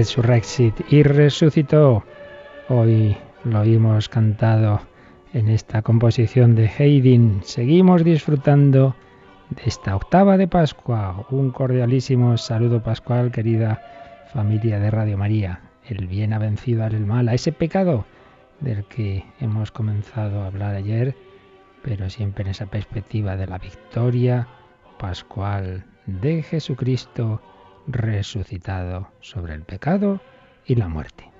Resurrexit y resucitó. Hoy lo hemos cantado en esta composición de Haydn. Seguimos disfrutando de esta octava de Pascua. Un cordialísimo saludo pascual, querida familia de Radio María. El bien ha vencido al mal, a ese pecado del que hemos comenzado a hablar ayer, pero siempre en esa perspectiva de la victoria pascual de Jesucristo resucitado sobre el pecado y la muerte.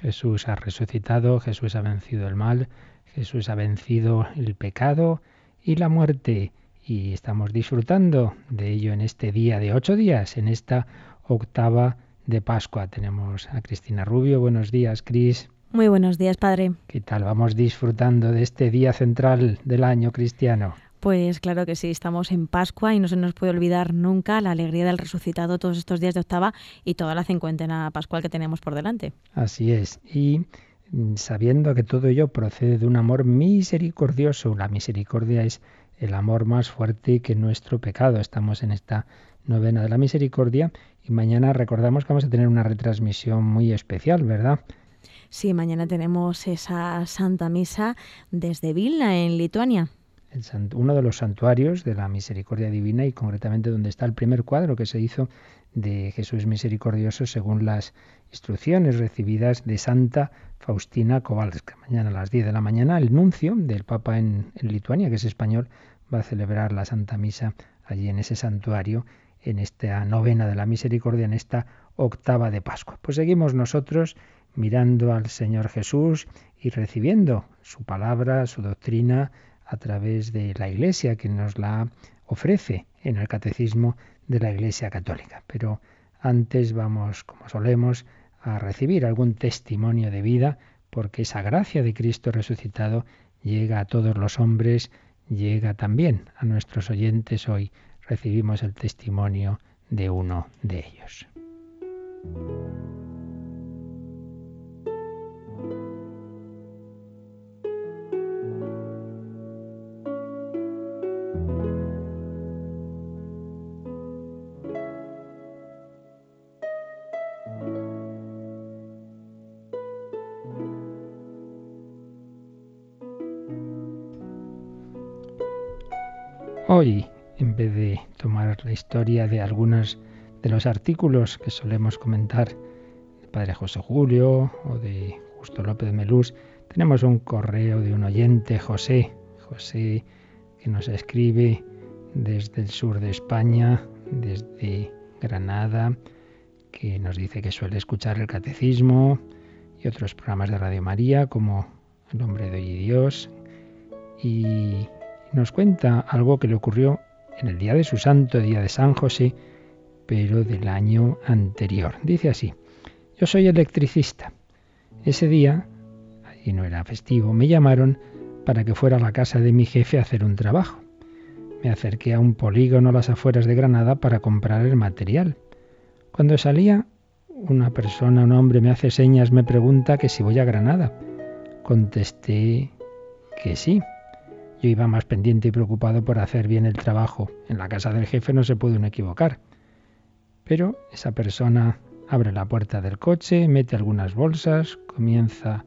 Jesús ha resucitado, Jesús ha vencido el mal, Jesús ha vencido el pecado y la muerte. Y estamos disfrutando de ello en este día de ocho días, en esta octava de Pascua. Tenemos a Cristina Rubio. Buenos días, Cris. Muy buenos días, padre. ¿Qué tal? Vamos disfrutando de este día central del año cristiano. Pues claro que sí, estamos en Pascua y no se nos puede olvidar nunca la alegría del resucitado todos estos días de octava y toda la cincuentena pascual que tenemos por delante. Así es. Y mm, sabiendo que todo ello procede de un amor misericordioso, la misericordia es el amor más fuerte que nuestro pecado. Estamos en esta novena de la misericordia y mañana recordamos que vamos a tener una retransmisión muy especial, ¿verdad? Sí, mañana tenemos esa Santa Misa desde Vilna, en Lituania. uno de los santuarios de la misericordia divina y concretamente donde está el primer cuadro que se hizo de Jesús misericordioso según las instrucciones recibidas de Santa Faustina Kowalska. Mañana a las 10 de la mañana el nuncio del Papa en, en Lituania, que es español, va a celebrar la Santa Misa allí en ese santuario, en esta novena de la misericordia, en esta octava de Pascua. Pues seguimos nosotros mirando al Señor Jesús y recibiendo su palabra, su doctrina a través de la Iglesia que nos la ofrece en el catecismo de la Iglesia Católica. Pero antes vamos, como solemos, a recibir algún testimonio de vida, porque esa gracia de Cristo resucitado llega a todos los hombres, llega también a nuestros oyentes. Hoy recibimos el testimonio de uno de ellos. La historia de algunos de los artículos que solemos comentar de Padre José Julio o de Justo López de Melús, tenemos un correo de un oyente, José, José, que nos escribe desde el sur de España, desde Granada, que nos dice que suele escuchar el catecismo y otros programas de Radio María como El hombre de hoy Dios. Y nos cuenta algo que le ocurrió en el día de su santo, día de San José, pero del año anterior. Dice así, yo soy electricista. Ese día, allí no era festivo, me llamaron para que fuera a la casa de mi jefe a hacer un trabajo. me acerqué a un polígono a las afueras de Granada para comprar el material. Cuando salía, una persona, un hombre, me hace señas, me pregunta que si voy a Granada. Contesté que sí. Yo iba más pendiente y preocupado por hacer bien el trabajo. En la casa del jefe no se puede equivocar. Pero esa persona abre la puerta del coche, mete algunas bolsas, comienza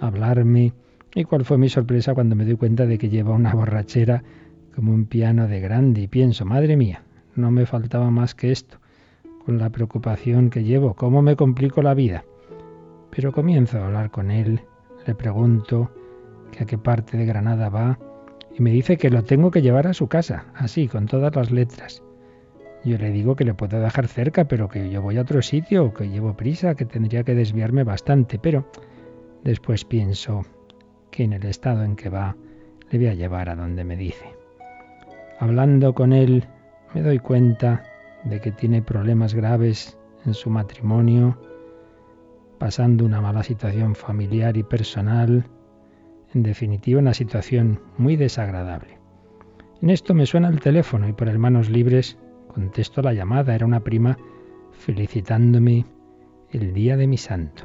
a hablarme. ¿Y cuál fue mi sorpresa cuando me doy cuenta de que lleva una borrachera como un piano de grande? Y pienso, madre mía, no me faltaba más que esto, con la preocupación que llevo, ¿cómo me complico la vida? Pero comienzo a hablar con él, le pregunto que a qué parte de Granada va me dice que lo tengo que llevar a su casa, así, con todas las letras. Yo le digo que le puedo dejar cerca, pero que yo voy a otro sitio, que llevo prisa, que tendría que desviarme bastante, pero después pienso que en el estado en que va le voy a llevar a donde me dice. Hablando con él me doy cuenta de que tiene problemas graves en su matrimonio, pasando una mala situación familiar y personal, en definitiva una situación muy desagradable. En esto me suena el teléfono y por hermanos libres Contesto la llamada, era una prima felicitándome el día de mi santo.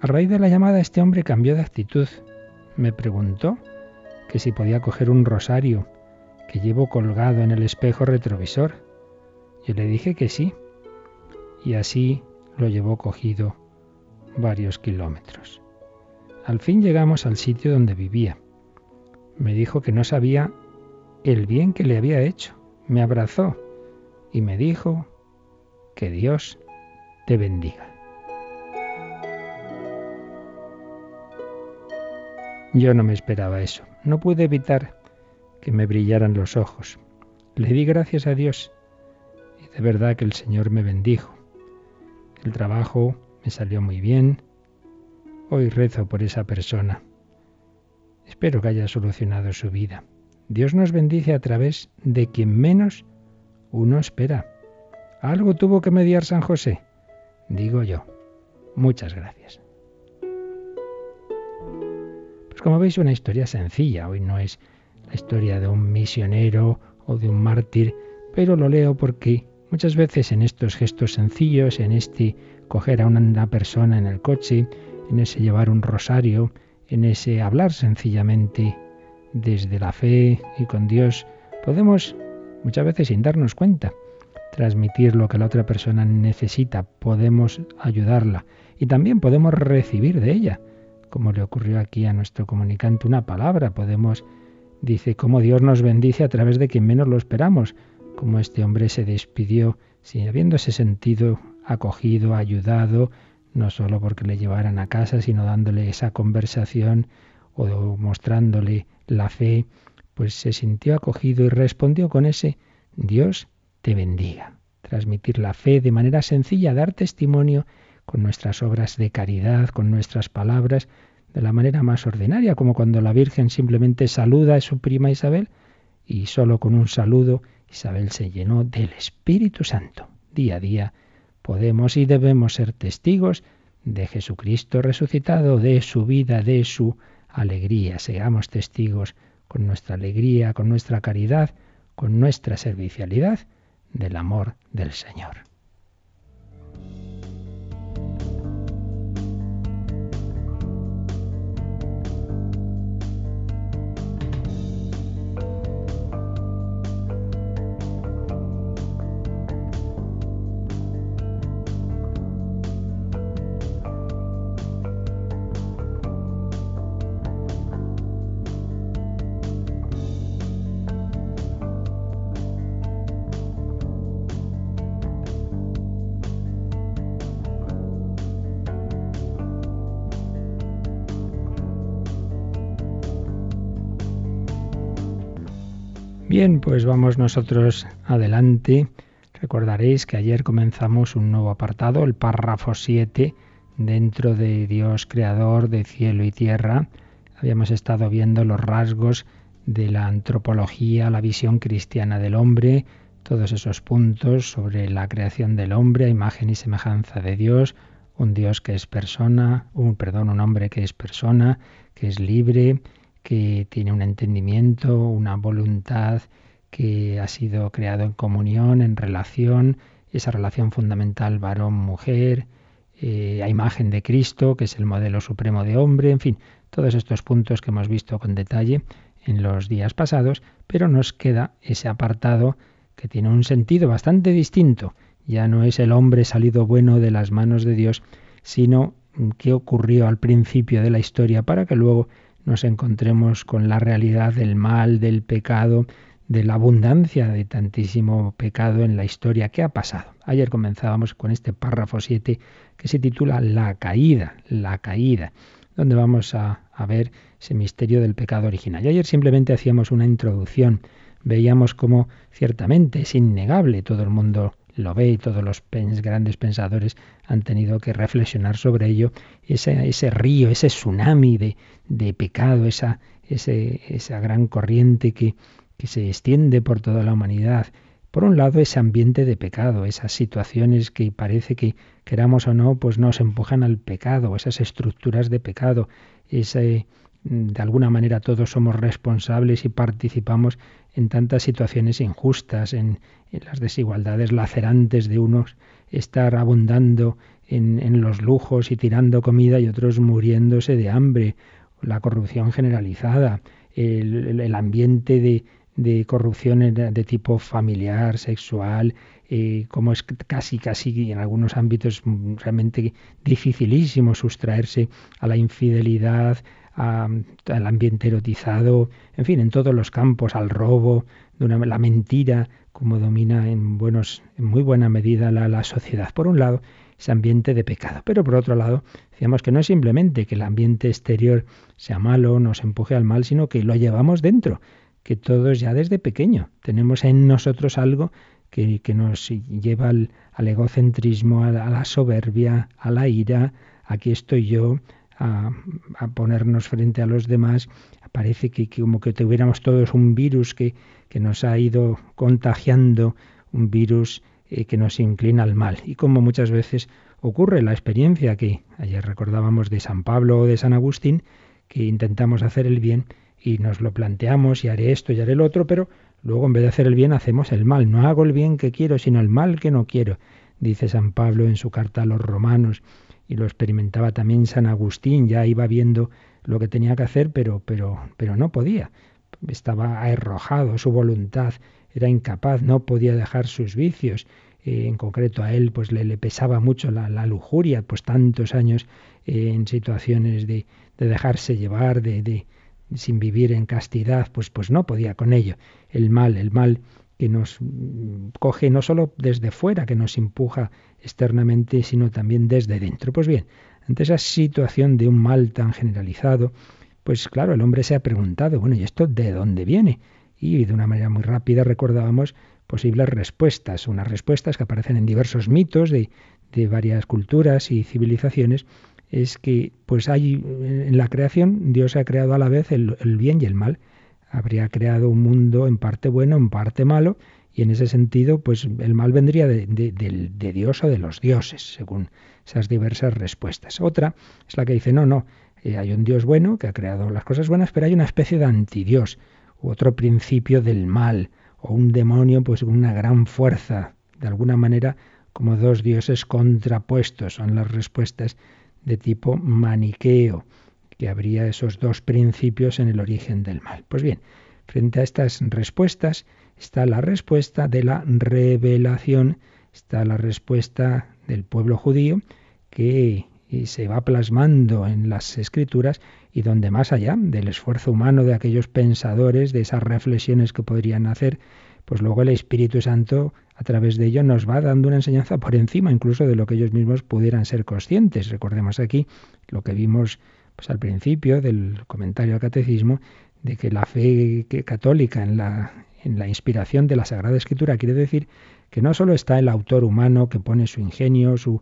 A raíz de la llamada este hombre cambió de actitud. Me preguntó que si podía coger un rosario que llevo colgado en el espejo retrovisor. Yo le dije que sí, y así lo llevó cogido varios kilómetros. Al fin llegamos al sitio donde vivía. Me dijo que no sabía el bien que le había hecho. Me abrazó y me dijo, que Dios te bendiga. Yo no me esperaba eso. No pude evitar que me brillaran los ojos. Le di gracias a Dios y de verdad que el Señor me bendijo. El trabajo me salió muy bien. Hoy rezo por esa persona. Espero que haya solucionado su vida. Dios nos bendice a través de quien menos uno espera. Algo tuvo que mediar San José, digo yo. Muchas gracias. Pues como veis, una historia sencilla. Hoy no es la historia de un misionero o de un mártir, pero lo leo porque muchas veces en estos gestos sencillos, en este coger a una persona en el coche, en ese llevar un rosario, en ese hablar sencillamente desde la fe y con Dios, podemos muchas veces sin darnos cuenta. Transmitir lo que la otra persona necesita, podemos ayudarla y también podemos recibir de ella, como le ocurrió aquí a nuestro comunicante, una palabra, podemos, dice, cómo Dios nos bendice a través de quien menos lo esperamos, como este hombre se despidió sin habiéndose sentido acogido, ayudado, no solo porque le llevaran a casa, sino dándole esa conversación o mostrándole la fe pues se sintió acogido y respondió con ese Dios te bendiga. Transmitir la fe de manera sencilla, dar testimonio con nuestras obras de caridad, con nuestras palabras, de la manera más ordinaria, como cuando la Virgen simplemente saluda a su prima Isabel y solo con un saludo Isabel se llenó del Espíritu Santo. Día a día podemos y debemos ser testigos de Jesucristo resucitado, de su vida, de su alegría. Seamos testigos con nuestra alegría, con nuestra caridad, con nuestra servicialidad del amor del Señor. Bien, pues vamos nosotros adelante. Recordaréis que ayer comenzamos un nuevo apartado, el párrafo 7, dentro de Dios creador de cielo y tierra. Habíamos estado viendo los rasgos de la antropología, la visión cristiana del hombre, todos esos puntos sobre la creación del hombre imagen y semejanza de Dios, un Dios que es persona, un perdón, un hombre que es persona, que es libre, que tiene un entendimiento, una voluntad, que ha sido creado en comunión, en relación, esa relación fundamental varón-mujer, eh, a imagen de Cristo, que es el modelo supremo de hombre, en fin, todos estos puntos que hemos visto con detalle en los días pasados, pero nos queda ese apartado que tiene un sentido bastante distinto. Ya no es el hombre salido bueno de las manos de Dios, sino qué ocurrió al principio de la historia para que luego nos encontremos con la realidad del mal, del pecado, de la abundancia de tantísimo pecado en la historia que ha pasado. Ayer comenzábamos con este párrafo 7 que se titula La caída, la caída, donde vamos a, a ver ese misterio del pecado original. Y ayer simplemente hacíamos una introducción, veíamos cómo ciertamente es innegable, todo el mundo lo ve y todos los grandes pensadores han tenido que reflexionar sobre ello, ese, ese río, ese tsunami de, de pecado, esa, esa gran corriente que, que se extiende por toda la humanidad. Por un lado, ese ambiente de pecado, esas situaciones que parece que queramos o no, pues nos empujan al pecado, esas estructuras de pecado, ese, de alguna manera todos somos responsables y participamos en tantas situaciones injustas, en, las desigualdades lacerantes de unos estar abundando en, los lujos y tirando comida y otros muriéndose de hambre, la corrupción generalizada, el ambiente de, de corrupción de tipo familiar, sexual, eh, como es casi, casi en algunos ámbitos realmente dificilísimo sustraerse a la infidelidad, al ambiente erotizado, en fin, en todos los campos, al robo, de una, la mentira, como domina en, buenos, en muy buena medida la, la sociedad. Por un lado, ese ambiente de pecado. Pero por otro lado, decíamos que no es simplemente que el ambiente exterior sea malo, nos empuje al mal, sino que lo llevamos dentro que todos ya desde pequeño tenemos en nosotros algo que, nos lleva al, egocentrismo, a, la soberbia, a la ira, aquí estoy yo, a, ponernos frente a los demás. Parece que, como que tuviéramos todos un virus que, que nos ha ido contagiando, un virus eh, que nos inclina al mal. Y como muchas veces ocurre la experiencia que ayer recordábamos de San Pablo o de San Agustín, que intentamos hacer el bien y nos lo planteamos y haré esto y haré lo otro, pero luego en vez de hacer el bien hacemos el mal. No hago el bien que quiero, sino el mal que no quiero, dice San Pablo en su carta a los romanos y lo experimentaba también San Agustín, ya iba viendo lo que tenía que hacer, pero pero pero no podía. Estaba arrojado, su voluntad era incapaz, no podía dejar sus vicios. Eh, en concreto a él pues le, pesaba mucho la, la, lujuria, pues tantos años eh, en situaciones de, de dejarse llevar, de, de, sin vivir en castidad, pues, pues no podía con ello. El mal, el mal que nos coge no solo desde fuera, que nos empuja externamente, sino también desde dentro. Pues bien, ante esa situación de un mal tan generalizado, pues claro, el hombre se ha preguntado, bueno, ¿y esto de dónde viene? Y de una manera muy rápida recordábamos posibles respuestas, unas respuestas que aparecen en diversos mitos de, de varias culturas y civilizaciones, es que pues hay en la creación Dios ha creado a la vez el, bien y el mal. Habría creado un mundo en parte bueno, en parte malo, y en ese sentido, pues el mal vendría de, de, Dios o de los dioses, según esas diversas respuestas. Otra es la que dice, no, no, eh, hay un Dios bueno que ha creado las cosas buenas, pero hay una especie de antidios, u otro principio del mal, o un demonio, pues una gran fuerza, de alguna manera, como dos dioses contrapuestos, son las respuestas de tipo maniqueo, que habría esos dos principios en el origen del mal. Pues bien, frente a estas respuestas está la respuesta de la revelación, está la respuesta del pueblo judío que se va plasmando en las escrituras y donde más allá del esfuerzo humano de aquellos pensadores, de esas reflexiones que podrían hacer, pues luego el Espíritu Santo a través de ello nos va dando una enseñanza por encima incluso de lo que ellos mismos pudieran ser conscientes. Recordemos aquí lo que vimos pues al principio del comentario al catecismo de que la fe católica en la, en la inspiración de la Sagrada Escritura quiere decir que no solo está el autor humano que pone su ingenio, sus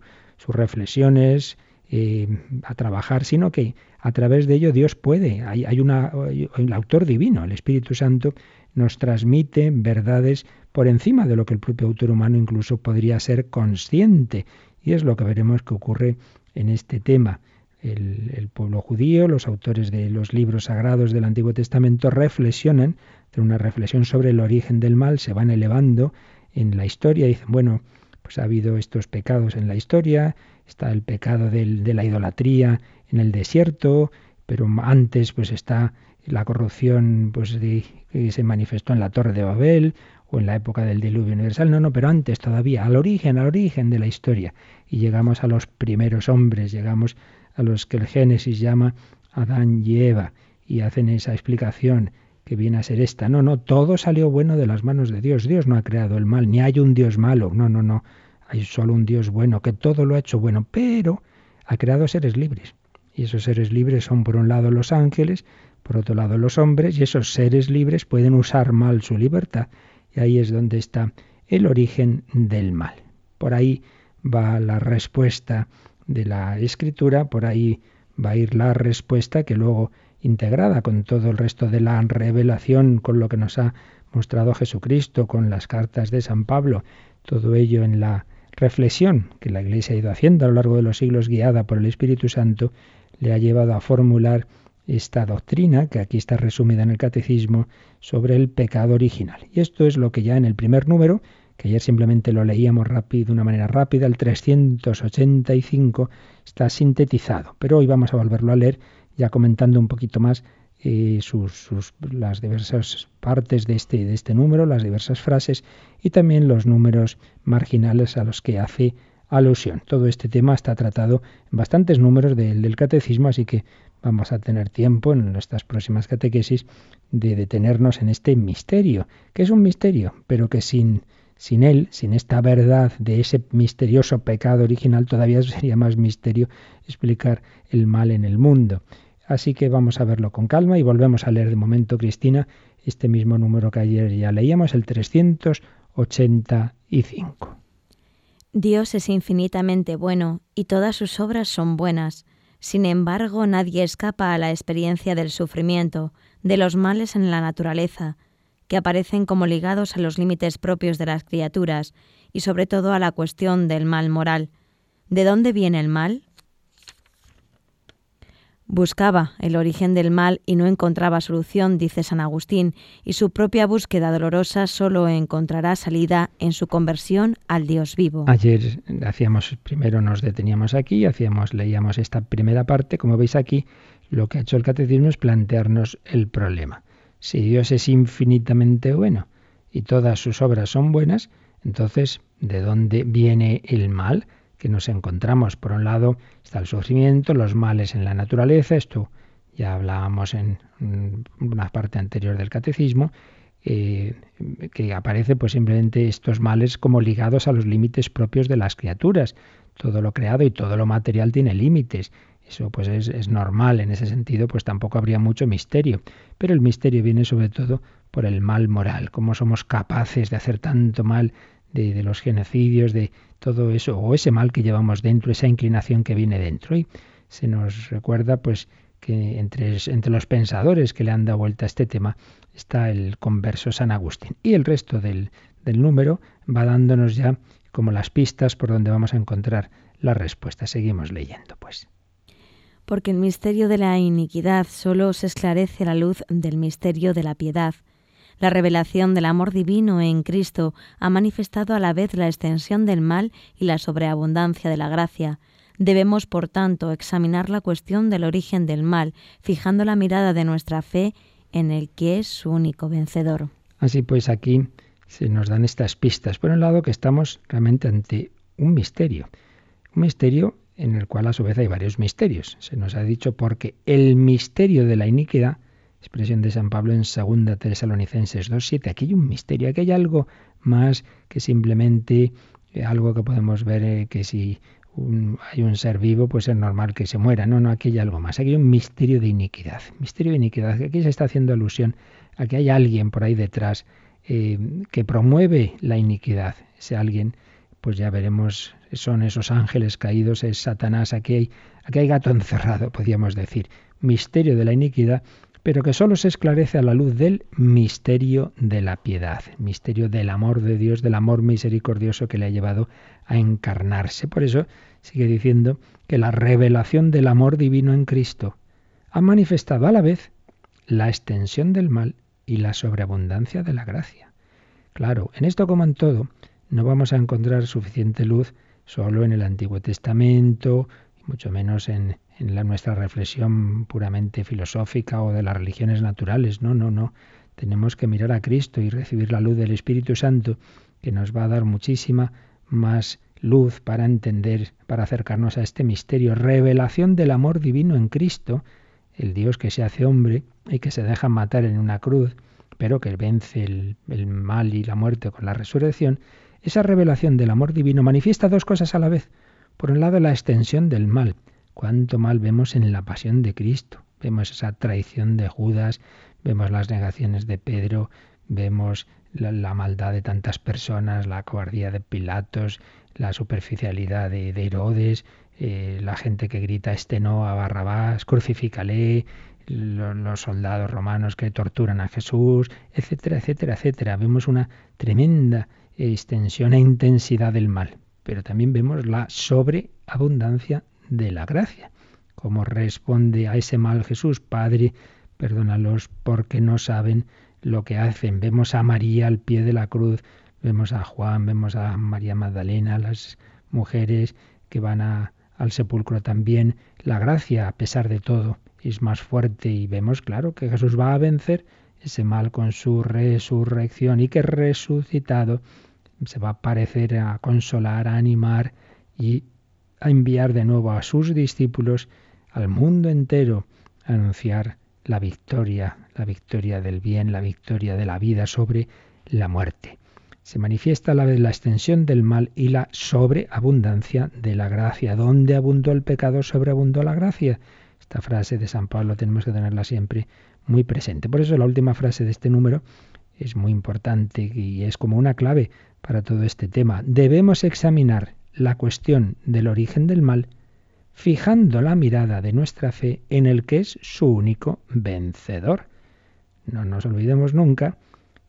reflexiones eh, a trabajar, sino que a través de ello Dios puede. Hay, hay una, el autor divino, el Espíritu Santo, nos transmite verdades por encima de lo que el propio autor humano incluso podría ser consciente. Y es lo que veremos que ocurre en este tema. El, pueblo judío, los autores de los libros sagrados del Antiguo Testamento reflexionan, de una reflexión sobre el origen del mal, se van elevando en la historia, dicen, bueno, pues ha habido estos pecados en la historia, está el pecado de la idolatría en el desierto, pero antes pues está la corrupción pues que se manifestó en la Torre de Babel o en la época del diluvio universal, no, no, pero antes todavía, al origen, al origen de la historia. Y llegamos a los primeros hombres, llegamos a los que el Génesis llama Adán y Eva, y hacen esa explicación que viene a ser esta. No, no, todo salió bueno de las manos de Dios. Dios no ha creado el mal, ni hay un Dios malo. No, no, no. Hay solo un Dios bueno, que todo lo ha hecho bueno, pero ha creado seres libres. Y esos seres libres son por un lado los ángeles, por otro lado los hombres, y esos seres libres pueden usar mal su libertad. Y ahí es donde está el origen del mal. Por ahí va la respuesta de la escritura, por ahí va a ir la respuesta que luego integrada con todo el resto de la revelación, con lo que nos ha mostrado Jesucristo, con las cartas de San Pablo, todo ello en la reflexión que la Iglesia ha ido haciendo a lo largo de los siglos, guiada por el Espíritu Santo, le ha llevado a formular esta doctrina, que aquí está resumida en el Catecismo, sobre el pecado original. Y esto es lo que ya en el primer número que ayer simplemente lo leíamos rápido, de una manera rápida, el 385 está sintetizado, pero hoy vamos a volverlo a leer ya comentando un poquito más eh, sus, las diversas partes de este, de este número, las diversas frases y también los números marginales a los que hace alusión. Todo este tema está tratado en bastantes números del catecismo, así que vamos a tener tiempo en nuestras próximas catequesis de detenernos en este misterio, que es un misterio, pero que sin sin él, sin esta verdad de ese misterioso pecado original, todavía sería más misterio explicar el mal en el mundo. Así que vamos a verlo con calma y volvemos a leer de momento, Cristina, este mismo número que ayer ya leíamos, el 385. Dios es infinitamente bueno y todas sus obras son buenas. Sin embargo, nadie escapa a la experiencia del sufrimiento, de los males en la naturaleza, que aparecen como ligados a los límites propios de las criaturas y sobre todo a la cuestión del mal moral. ¿De dónde viene el mal? Buscaba el origen del mal y no encontraba solución, dice San Agustín, y su propia búsqueda dolorosa solo encontrará salida en su conversión al Dios vivo. Ayer hacíamos, primero nos deteníamos aquí, hacíamos, leíamos esta primera parte, como veis aquí, lo que ha hecho el catecismo es plantearnos el problema. Si Dios es infinitamente bueno y todas sus obras son buenas, entonces, ¿de dónde viene el mal que nos encontramos? Por un lado está el sufrimiento, los males en la naturaleza, esto ya hablábamos en una parte anterior del catecismo, eh, que aparece pues simplemente estos males como ligados a los límites propios de las criaturas. Todo lo creado y todo lo material tiene límites eso pues es, normal, en ese sentido pues tampoco habría mucho misterio. Pero el misterio viene sobre todo por el mal moral, cómo somos capaces de hacer tanto mal de, los genocidios, de todo eso, o ese mal que llevamos dentro, esa inclinación que viene dentro. Y se nos recuerda pues que entre, los pensadores que le han dado vuelta a este tema está el converso San Agustín. Y el resto del número va dándonos ya como las pistas por donde vamos a encontrar la respuesta. Seguimos leyendo, pues porque el misterio de la iniquidad solo se esclarece a la luz del misterio de la piedad. La revelación del amor divino en Cristo ha manifestado a la vez la extensión del mal y la sobreabundancia de la gracia. Debemos, por tanto, examinar la cuestión del origen del mal, fijando la mirada de nuestra fe en el que es su único vencedor. Así pues, aquí se nos dan estas pistas. Por un lado, que estamos realmente ante un misterio. Un misterio en el cual a su vez hay varios misterios. Se nos ha dicho porque el misterio de la iniquidad, expresión de San Pablo en 2 Tesalonicenses 2.7, aquí hay un misterio, aquí hay algo más que simplemente eh, algo que podemos ver eh, que si hay un ser vivo, pues es normal que se muera. No, no, aquí hay algo más. Aquí hay un misterio de iniquidad. Misterio de iniquidad. Aquí se está haciendo alusión a que hay alguien por ahí detrás eh, que promueve la iniquidad. Ese alguien, pues ya veremos son esos ángeles caídos, es Satanás, aquí hay, aquí hay gato encerrado, podríamos decir. Misterio de la iniquidad, pero que sólo se esclarece a la luz del misterio de la piedad, misterio del amor de Dios, del amor misericordioso que le ha llevado a encarnarse. Por eso sigue diciendo que la revelación del amor divino en Cristo ha manifestado a la vez la extensión del mal y la sobreabundancia de la gracia. Claro, en esto como en todo, no vamos a encontrar suficiente luz solo en el Antiguo Testamento, mucho menos en, en la, nuestra reflexión puramente filosófica o de las religiones naturales. No, no, no. Tenemos que mirar a Cristo y recibir la luz del Espíritu Santo, que nos va a dar muchísima más luz para entender, para acercarnos a este misterio, revelación del amor divino en Cristo, el Dios que se hace hombre y que se deja matar en una cruz, pero que vence el mal y la muerte con la resurrección, esa revelación del amor divino manifiesta dos cosas a la vez. Por un lado, la extensión del mal. Cuánto mal vemos en la pasión de Cristo. Vemos esa traición de Judas, vemos las negaciones de Pedro, vemos la, maldad de tantas personas, la cobardía de Pilatos, la superficialidad de, Herodes, eh, la gente que grita este no a Barrabás, crucifícale, los soldados romanos que torturan a Jesús, etcétera, etcétera, etcétera. Vemos una tremenda extensión e intensidad del mal, pero también vemos la sobreabundancia de la gracia. Como responde a ese mal Jesús, Padre, perdónalos porque no saben lo que hacen. Vemos a María al pie de la cruz, vemos a Juan, vemos a María Magdalena, las mujeres que van al sepulcro también. La gracia, a pesar de todo, es más fuerte y vemos, claro, que Jesús va a vencer ese mal con su resurrección y que resucitado se va a parecer a consolar, a animar y a enviar de nuevo a sus discípulos al mundo entero a anunciar la victoria, la victoria del bien, la victoria de la vida sobre la muerte. Se manifiesta a la vez la extensión del mal y la sobreabundancia de la gracia. ¿Dónde abundó el pecado, sobreabundó la gracia? Esta frase de San Pablo tenemos que tenerla siempre muy presente. Por eso la última frase de este número es muy importante y es como una clave para todo este tema. Debemos examinar la cuestión del origen del mal fijando la mirada de nuestra fe en el que es su único vencedor. No nos olvidemos nunca,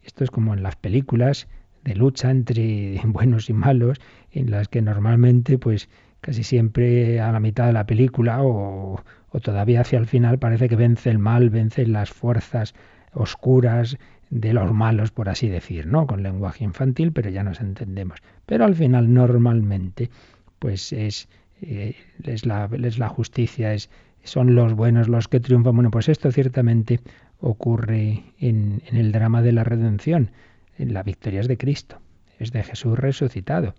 esto es como en las películas de lucha entre buenos y malos, en las que normalmente pues casi siempre a la mitad de la película o, o todavía hacia el final parece que vence el mal, vence las fuerzas oscuras de los malos, por así decir, ¿no? Con lenguaje infantil, pero ya nos entendemos. Pero al final normalmente pues es eh, es, la, la justicia, es, son los buenos los que triunfan. Bueno, pues esto ciertamente ocurre en, en el drama de la redención. En la victoria es de Cristo, es de Jesús resucitado.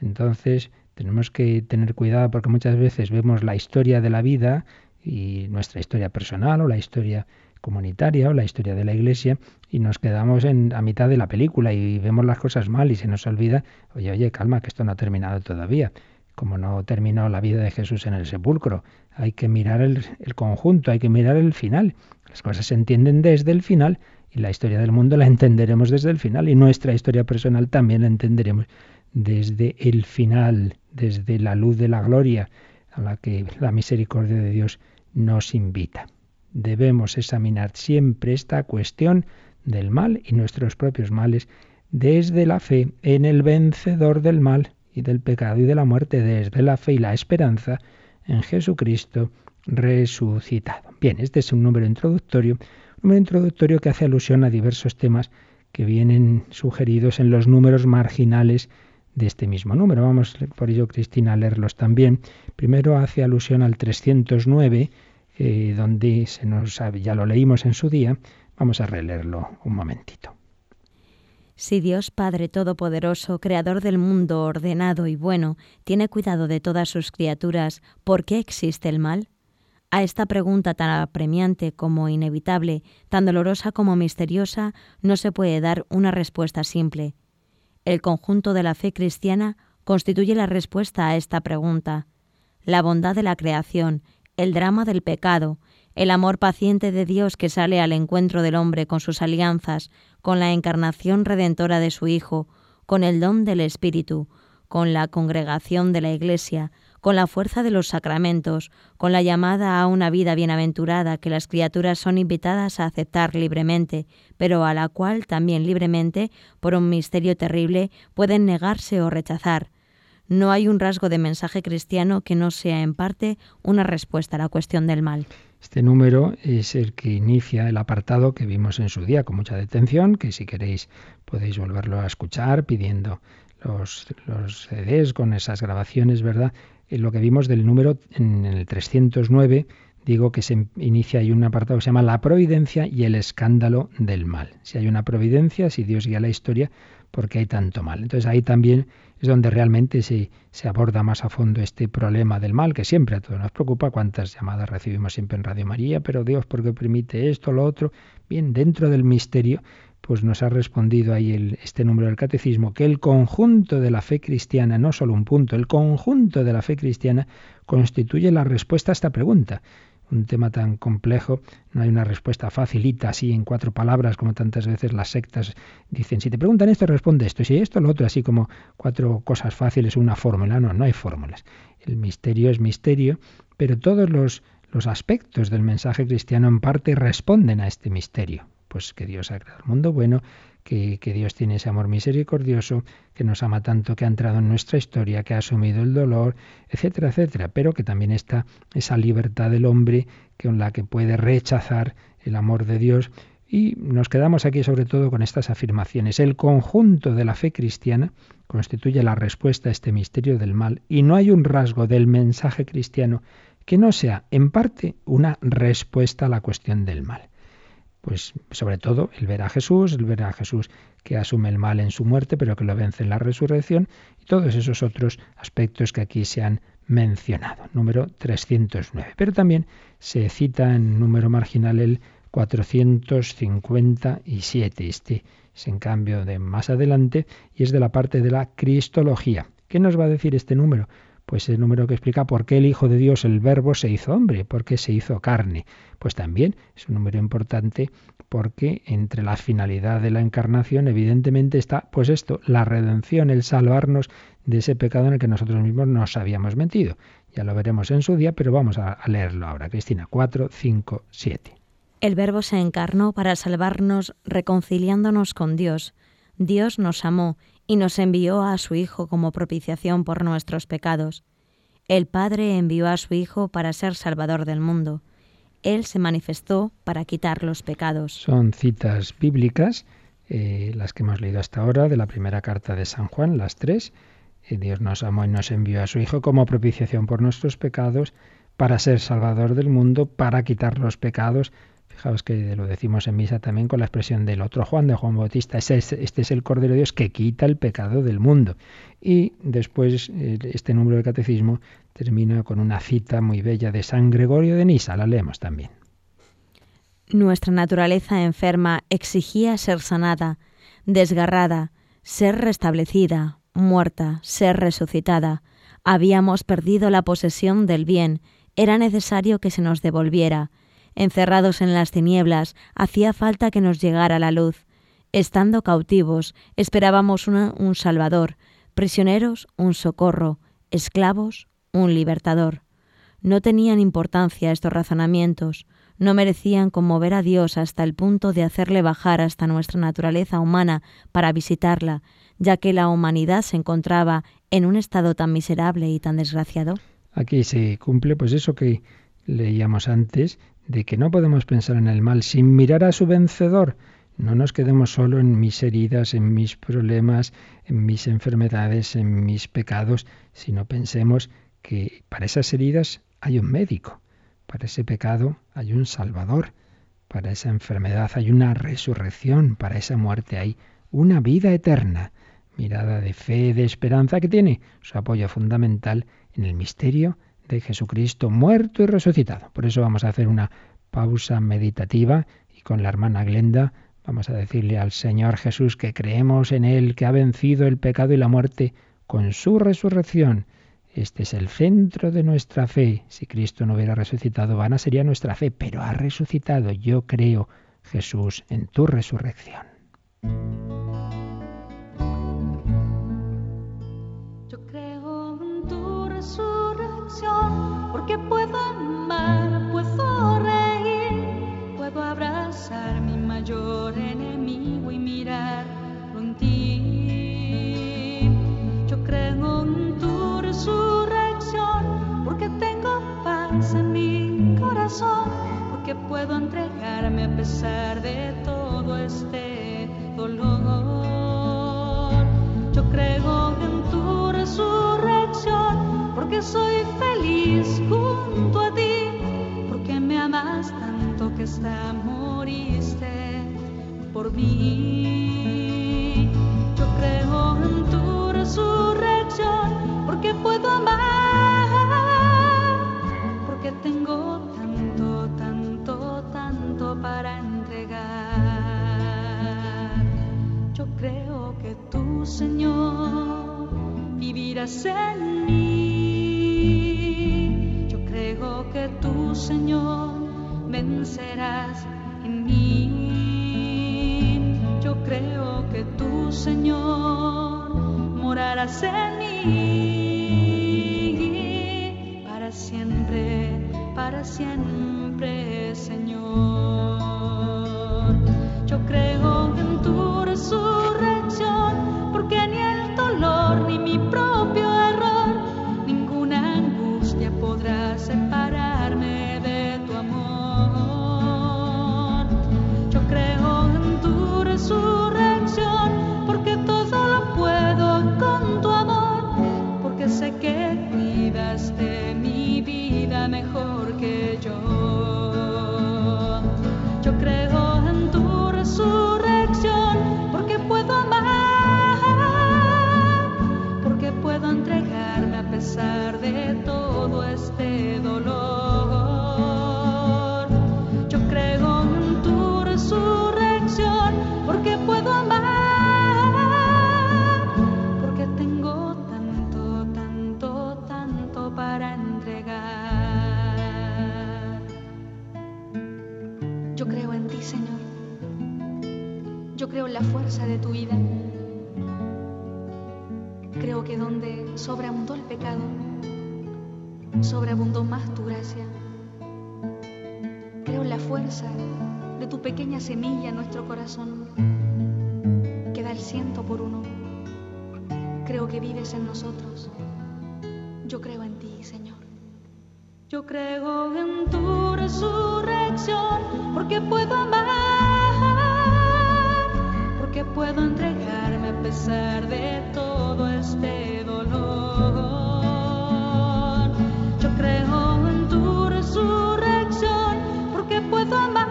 Entonces tenemos que tener cuidado porque muchas veces vemos la historia de la vida y nuestra historia personal o la historia comunitaria o la historia de la iglesia y nos quedamos en, a mitad de la película y vemos las cosas mal y se nos olvida, oye, oye, calma, que esto no ha terminado todavía como no terminó la vida de Jesús en el sepulcro. Hay que mirar el, conjunto, hay que mirar el final. Las cosas se entienden desde el final y la historia del mundo la entenderemos desde el final y nuestra historia personal también la entenderemos desde el final, desde la luz de la gloria a la que la misericordia de Dios nos invita. Debemos examinar siempre esta cuestión del mal y nuestros propios males desde la fe en el vencedor del mal, y del pecado y de la muerte desde la fe y la esperanza en Jesucristo resucitado. Bien, este es un número introductorio, un número introductorio que hace alusión a diversos temas que vienen sugeridos en los números marginales de este mismo número. Vamos por ello, Cristina, a leerlos también. Primero hace alusión al 309, eh, donde se nos, ya lo leímos en su día. Vamos a releerlo un momentito. Si Dios Padre Todopoderoso, Creador del mundo ordenado y bueno, tiene cuidado de todas sus criaturas, ¿por qué existe el mal? A esta pregunta tan apremiante como inevitable, tan dolorosa como misteriosa, no se puede dar una respuesta simple. El conjunto de la fe cristiana constituye la respuesta a esta pregunta. La bondad de la creación, el drama del pecado, el amor paciente de Dios que sale al encuentro del hombre con sus alianzas, con la encarnación redentora de su Hijo, con el don del Espíritu, con la congregación de la Iglesia, con la fuerza de los sacramentos, con la llamada a una vida bienaventurada que las criaturas son invitadas a aceptar libremente, pero a la cual también libremente, por un misterio terrible, pueden negarse o rechazar. No hay un rasgo de mensaje cristiano que no sea en parte una respuesta a la cuestión del mal. Este número es el que inicia el apartado que vimos en su día con mucha detención, que si queréis podéis volverlo a escuchar pidiendo los, los CDs con esas grabaciones, ¿verdad? En lo que vimos del número en el 309, digo que se inicia ahí un apartado que se llama La providencia y el escándalo del mal. Si hay una providencia, si Dios guía la historia, ¿por qué hay tanto mal? Entonces ahí también es donde realmente se, se, aborda más a fondo este problema del mal, que siempre a todos nos preocupa, cuántas llamadas recibimos siempre en Radio María, pero Dios, ¿por qué permite esto, lo otro? Bien, dentro del misterio pues nos ha respondido ahí el, este número del catecismo, que el conjunto de la fe cristiana, no solo un punto, el conjunto de la fe cristiana constituye la respuesta a esta pregunta. Un tema tan complejo, no hay una respuesta facilita así en cuatro palabras como tantas veces las sectas dicen, si te preguntan esto, responde esto, si esto, lo otro, así como cuatro cosas fáciles, una fórmula, no, no hay fórmulas. El misterio es misterio, pero todos los, los aspectos del mensaje cristiano en parte responden a este misterio. Pues que Dios ha creado el mundo bueno, que, Dios tiene ese amor misericordioso, que nos ama tanto, que ha entrado en nuestra historia, que ha asumido el dolor, etcétera, etcétera, pero que también está esa libertad del hombre con la que puede rechazar el amor de Dios. Y nos quedamos aquí sobre todo con estas afirmaciones. El conjunto de la fe cristiana constituye la respuesta a este misterio del mal y no hay un rasgo del mensaje cristiano que no sea en parte una respuesta a la cuestión del mal pues sobre todo el ver a Jesús, el ver a Jesús que asume el mal en su muerte, pero que lo vence en la resurrección, y todos esos otros aspectos que aquí se han mencionado. Número 309. Pero también se cita en número marginal el 457. Este es en cambio de más adelante y es de la parte de la Cristología. ¿Qué nos va a decir este número? Pues el número que explica por qué el Hijo de Dios, el Verbo, se hizo hombre, por qué se hizo carne. Pues también es un número importante porque entre la finalidad de la encarnación evidentemente está pues esto, la redención, el salvarnos de ese pecado en el que nosotros mismos nos habíamos metido. Ya lo veremos en su día, pero vamos a, leerlo ahora. Cristina, 4, 5, 7. El Verbo se encarnó para salvarnos reconciliándonos con Dios. Dios nos amó y nos envió a su Hijo como propiciación por nuestros pecados. El Padre envió a su Hijo para ser Salvador del mundo. Él se manifestó para quitar los pecados. Son citas bíblicas, eh, las que hemos leído hasta ahora, de la primera carta de San Juan, las tres. Eh, Dios nos amó y nos envió a su Hijo como propiciación por nuestros pecados, para ser Salvador del mundo, para quitar los pecados Fijaos que lo decimos en misa también con la expresión del otro Juan, de Juan Bautista. Este es, el Cordero de Dios que quita el pecado del mundo. Y después este número del catecismo termina con una cita muy bella de San Gregorio de Nisa. La leemos también. Nuestra naturaleza enferma exigía ser sanada, desgarrada, ser restablecida, muerta, ser resucitada. Habíamos perdido la posesión del bien, era necesario que se nos devolviera Encerrados en las tinieblas, hacía falta que nos llegara la luz. Estando cautivos, esperábamos un Salvador, prisioneros, un socorro, esclavos, un libertador. No tenían importancia estos razonamientos, no merecían conmover a Dios hasta el punto de hacerle bajar hasta nuestra naturaleza humana para visitarla, ya que la humanidad se encontraba en un estado tan miserable y tan desgraciado. Aquí se cumple pues eso que leíamos antes de que no podemos pensar en el mal sin mirar a su vencedor. No nos quedemos solo en mis heridas, en mis problemas, en mis enfermedades, en mis pecados, sino pensemos que para esas heridas hay un médico, para ese pecado hay un salvador, para esa enfermedad hay una resurrección, para esa muerte hay una vida eterna, mirada de fe, de esperanza que tiene su apoyo fundamental en el misterio de Jesucristo muerto y resucitado. Por eso vamos a hacer una pausa meditativa y con la hermana Glenda vamos a decirle al Señor Jesús que creemos en Él, que ha vencido el pecado y la muerte con su resurrección. Este es el centro de nuestra fe. Si Cristo no hubiera resucitado, vana sería nuestra fe, pero ha resucitado. Yo creo, Jesús, en tu resurrección. Porque puedo amar, puedo reír, puedo abrazar mi mayor enemigo y mirar en ti. Yo creo en tu resurrección, porque tengo paz en mi corazón, porque puedo entregarme a pesar de todo este dolor. Yo creo en tu resurrección, porque soy feliz junto a ti, porque me amas tanto que hasta moriste por mí. Yo creo en tu resurrección, porque puedo amar, porque tengo tanto, tanto, tanto para entregar. Yo creo que tú, Señor, vivirás en mí. Yo creo que tú, Señor, vencerás en mí. Yo creo que tú, Señor, morarás en mí. Para siempre, para siempre, Señor. Yo creo La fuerza de tu vida. Creo que donde sobreabundó el pecado, sobreabundó más tu gracia. Creo en la fuerza de tu pequeña semilla en nuestro corazón, que da el ciento por uno. Creo que vives en nosotros. Yo creo en ti, Señor. Yo creo en tu resurrección, porque puedo amar, puedo entregarme a pesar de todo este dolor. Yo creo en tu resurrección, porque puedo amar,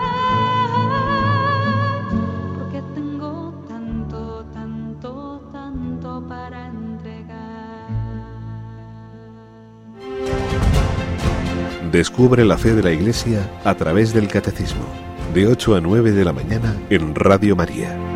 porque tengo tanto, tanto, tanto para entregar. Descubre la fe de la Iglesia a través del Catecismo, de 8 a 9 de la mañana en Radio María.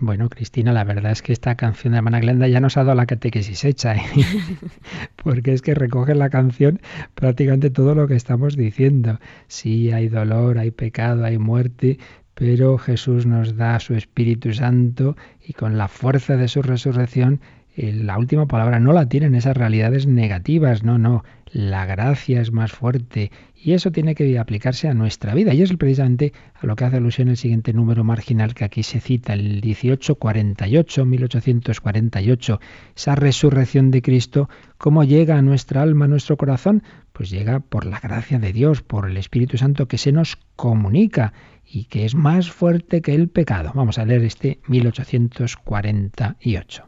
Bueno, Cristina, la verdad es que esta canción de Hermana Glenda ya nos ha dado la catequesis hecha, ¿eh? porque es que recoge la canción prácticamente todo lo que estamos diciendo. Sí, hay dolor, hay pecado, hay muerte, pero Jesús nos da su Espíritu Santo y con la fuerza de su resurrección la última palabra no la tienen esas realidades negativas, no, no, la gracia es más fuerte y eso tiene que aplicarse a nuestra vida y es precisamente a lo que hace alusión el siguiente número marginal que aquí se cita, el 1848, 1848, esa resurrección de Cristo, ¿cómo llega a nuestra alma, a nuestro corazón? Pues llega por la gracia de Dios, por el Espíritu Santo que se nos comunica y que es más fuerte que el pecado. Vamos a leer este 1848.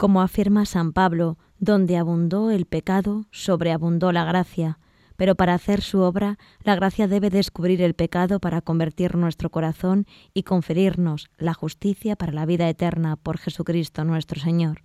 Como afirma San Pablo, donde abundó el pecado, sobreabundó la gracia. Pero para hacer su obra, la gracia debe descubrir el pecado para convertir nuestro corazón y conferirnos la justicia para la vida eterna por Jesucristo nuestro Señor.